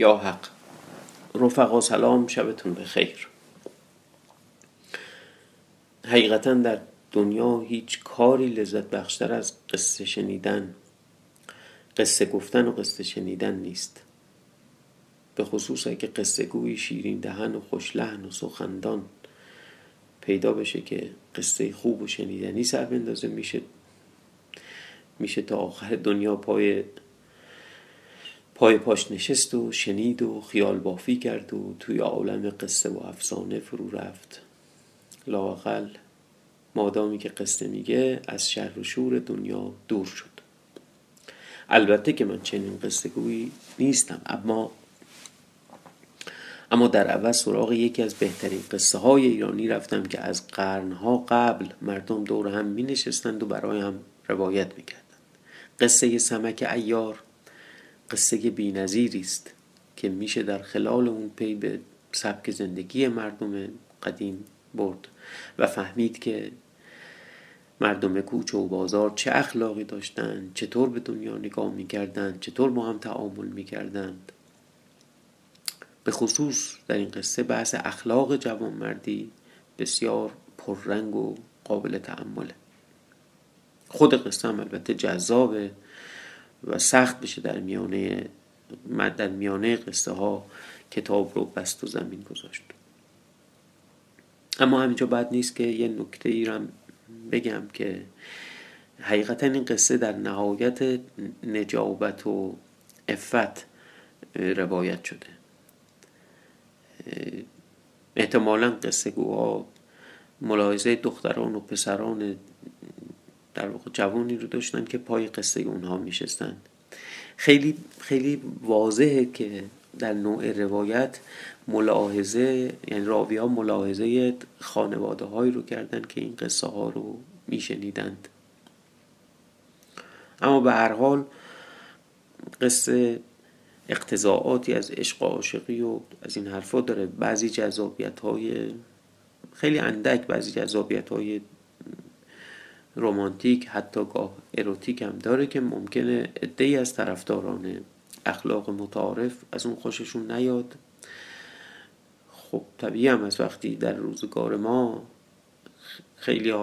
یا حق. رفقا سلام شبتون بخیر. حقیقتا در دنیا هیچ کاری لذت بخشتر از قصه شنیدن قصه گفتن و قصه شنیدن نیست. به خصوص اگه قصه گویی شیرین دهن و خوش لحن و سخندان پیدا بشه که قصه خوب و شنیدنی سر بندازه میشه میشه تا آخر دنیا پای پای پاش نشست و شنید و خیال بافی کرد و توی عالم قصه و افسانه فرو رفت. لاقل مادامی که قصه میگه از شر و شور دنیا دور شد. البته که من چنین قصه گویی نیستم اما اما در عوض سراغ یکی از بهترین قصه های ایرانی رفتم که از قرنها قبل مردم دور هم می نشستند و برای هم روایت می کردند قصه سمک ایار قصه بینظیری است که میشه در خلال اون پی به سبک زندگی مردم قدیم برد و فهمید که مردم کوچه و بازار چه اخلاقی داشتند چطور به دنیا نگاه می‌کردند چطور با هم تعامل می‌کردند. به خصوص در این قصه بحث اخلاق جوانمردی بسیار پررنگ و قابل تعمله خود قصه هم البته جذابه. و سخت بشه در میانه در میانه قصه ها کتاب رو بست و زمین گذاشت. اما همینجا بد نیست که یه نکته ای رو بگم که حقیقتا این قصه در نهایت نجابت و افت روایت شده. احتمالا قصه گوها ملاحظه دختران و پسران در واقع جوانی رو داشتن که پای قصه اونها میشستن. خیلی خیلی واضحه که در نوع روایت ملاحظه یعنی راوی ها ملاحظه خانواده هایی رو کردن که این قصه ها رو میشنیدند. اما به هر حال قصه اقتضاعاتی از عشق و عاشقی و از این حرفا داره. بعضی جذابیت های خیلی اندک بعضی جذابیت های رومانتیک حتی گاه اروتیک هم داره که ممکنه ای از طرفداران اخلاق متعارف از اون خوششون نیاد. خب طبیعی هم از وقتی در روزگار ما خیلی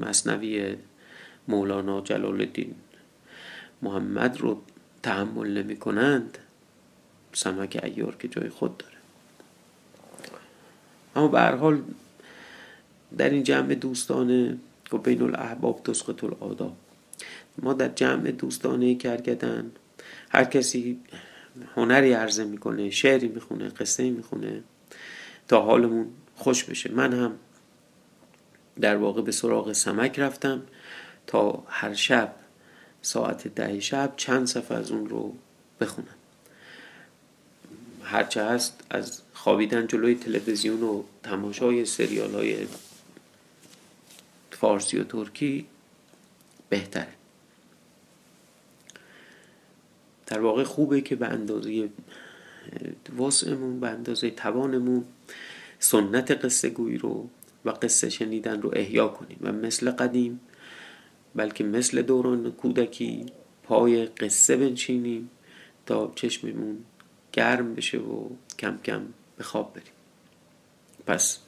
مصنوی مولانا جلال الدین محمد رو تحمل نمی کنند سمک ایار که جای خود داره. اما به هر حال در این جمع دوستانه و بین الاحباب تسقط الاداب ما در جمع دوستانه کرگدن هر کسی هنری عرضه می‌کنه شعری می‌خونه قصه می‌خونه تا حالمون خوش بشه. من هم در واقع به سراغ سمک رفتم تا هر شب ساعت ده شب چند صفحه از اون رو بخونم. هرچه هست از خوابیدن جلوی تلویزیون و تماشای سریال های فارسی و ترکی بهتره. در واقع خوبه که به اندازه وسعمون به اندازه توانمون سنت قصه گویی رو و قصه شنیدن رو احیا کنیم. و مثل قدیم بلکه مثل دوران کودکی پای قصه بنشینیم تا چشممون گرم بشه و کم کم به خواب بریم. پس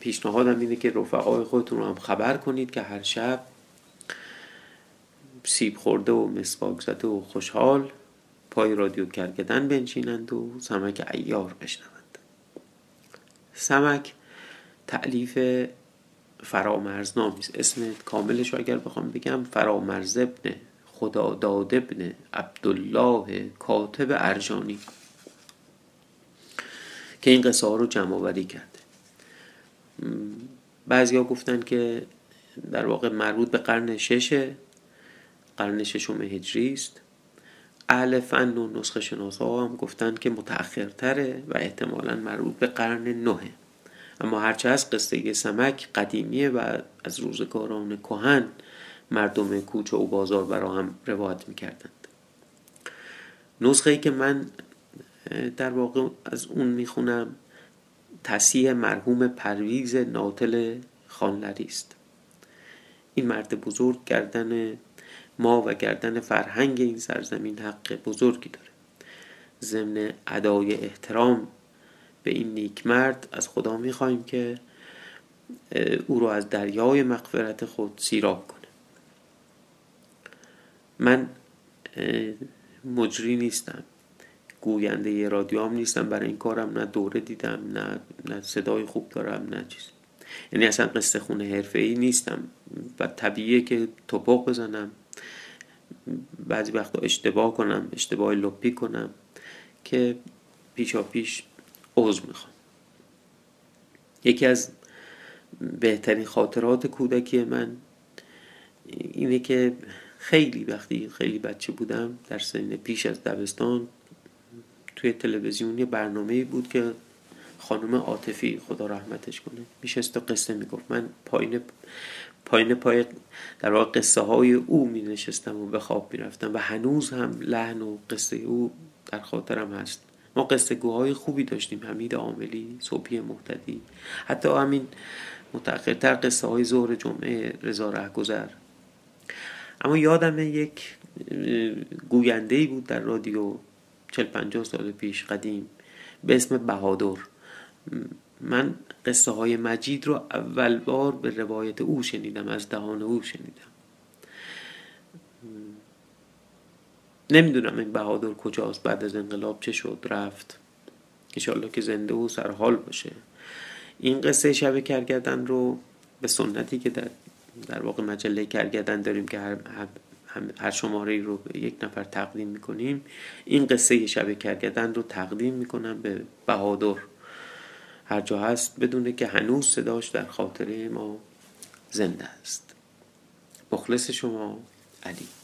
پیشنهادم اینه که رفقای خودتون رو هم خبر کنید که هر شب سیب خورده و مسواک زده و خوشحال پای رادیو کرگدن بنشینند و سمک ایار بشنوند. سمک تعلیف فرامرز نامیست اسم کاملش اگر بخوام بگم فرامرز ابن خدا داد ابن عبدالله کاتب ارجانی که این قصه ها رو جمع آوری کرده ها گفتن که در واقع مربوط به قرن شش قرن ششم هجری است. اهل فن و نسخه شناس ها هم گفتن که متأخرتره و احتمالا مربوط به قرن نهه. اما هرچه از قصه سمک قدیمیه و از روزگاران کهن مردم کوچه و بازار برا هم روایت می‌کردند. نسخه ای که من در واقع از اون می‌خونم تصیح مرحوم پرویز ناطل خانلری است. این مرد بزرگ گردن ما و گردن فرهنگ این سرزمین حق بزرگی داره. ضمن ادای احترام به این نیک مرد از خدا می‌خواهیم که او رو از دریای مغفرت خود سیراب کنه. من مجری نیستم. گوینده رادیو هم نیستم برای این کارم نه دوره دیدم نه, نه صدای خوب دارم نه چیز. یعنی اصلا قصه خونه حرفه ای نیستم و طبیعیه که توپق بزنم. بعضی وقتا اشتباه کنم اشتباه لپی کنم که پیشا پیش عضو می‌خوام. یکی از بهترین خاطرات کودکی من اینه که خیلی وقتی خیلی بچه بودم در سن پیش از دبستان توی تلویزیون یه برنامه بود که خانم عاطفی خدا رحمتش کنه میشست و قصه می‌گفت. من پایین پایین پای در واقع قصه های او می نشستم و به خواب می رفتم و هنوز هم لحن و قصه او در خاطرم هست. ما قصه گوهای خوبی داشتیم حمید عاملی صبحی محتدی حتی همین متأخرتر قصه های ظهر جمعه رضا رهگذر. اما یادم یک گوینده بود در رادیو چل پنجاه سال پیش قدیم به اسم بهادر. من قصه های مجید رو اول بار به روایت او شنیدم از دهان او شنیدم. نمی‌دونم این بهادر کجاست بعد از انقلاب چه شد رفت. انشالله که زنده و سرحال باشه. این قصه شب کرگردن رو به سنتی که در, در واقع مجله کرگردن داریم که هر, هر شماره رو به یک نفر تقدیم می‌کنیم. این قصه شب کرگردن رو تقدیم می‌کنم به بهادر. هر جا هست بدونه که هنوز صداش در خاطره ما زنده است. مخلص شما علی.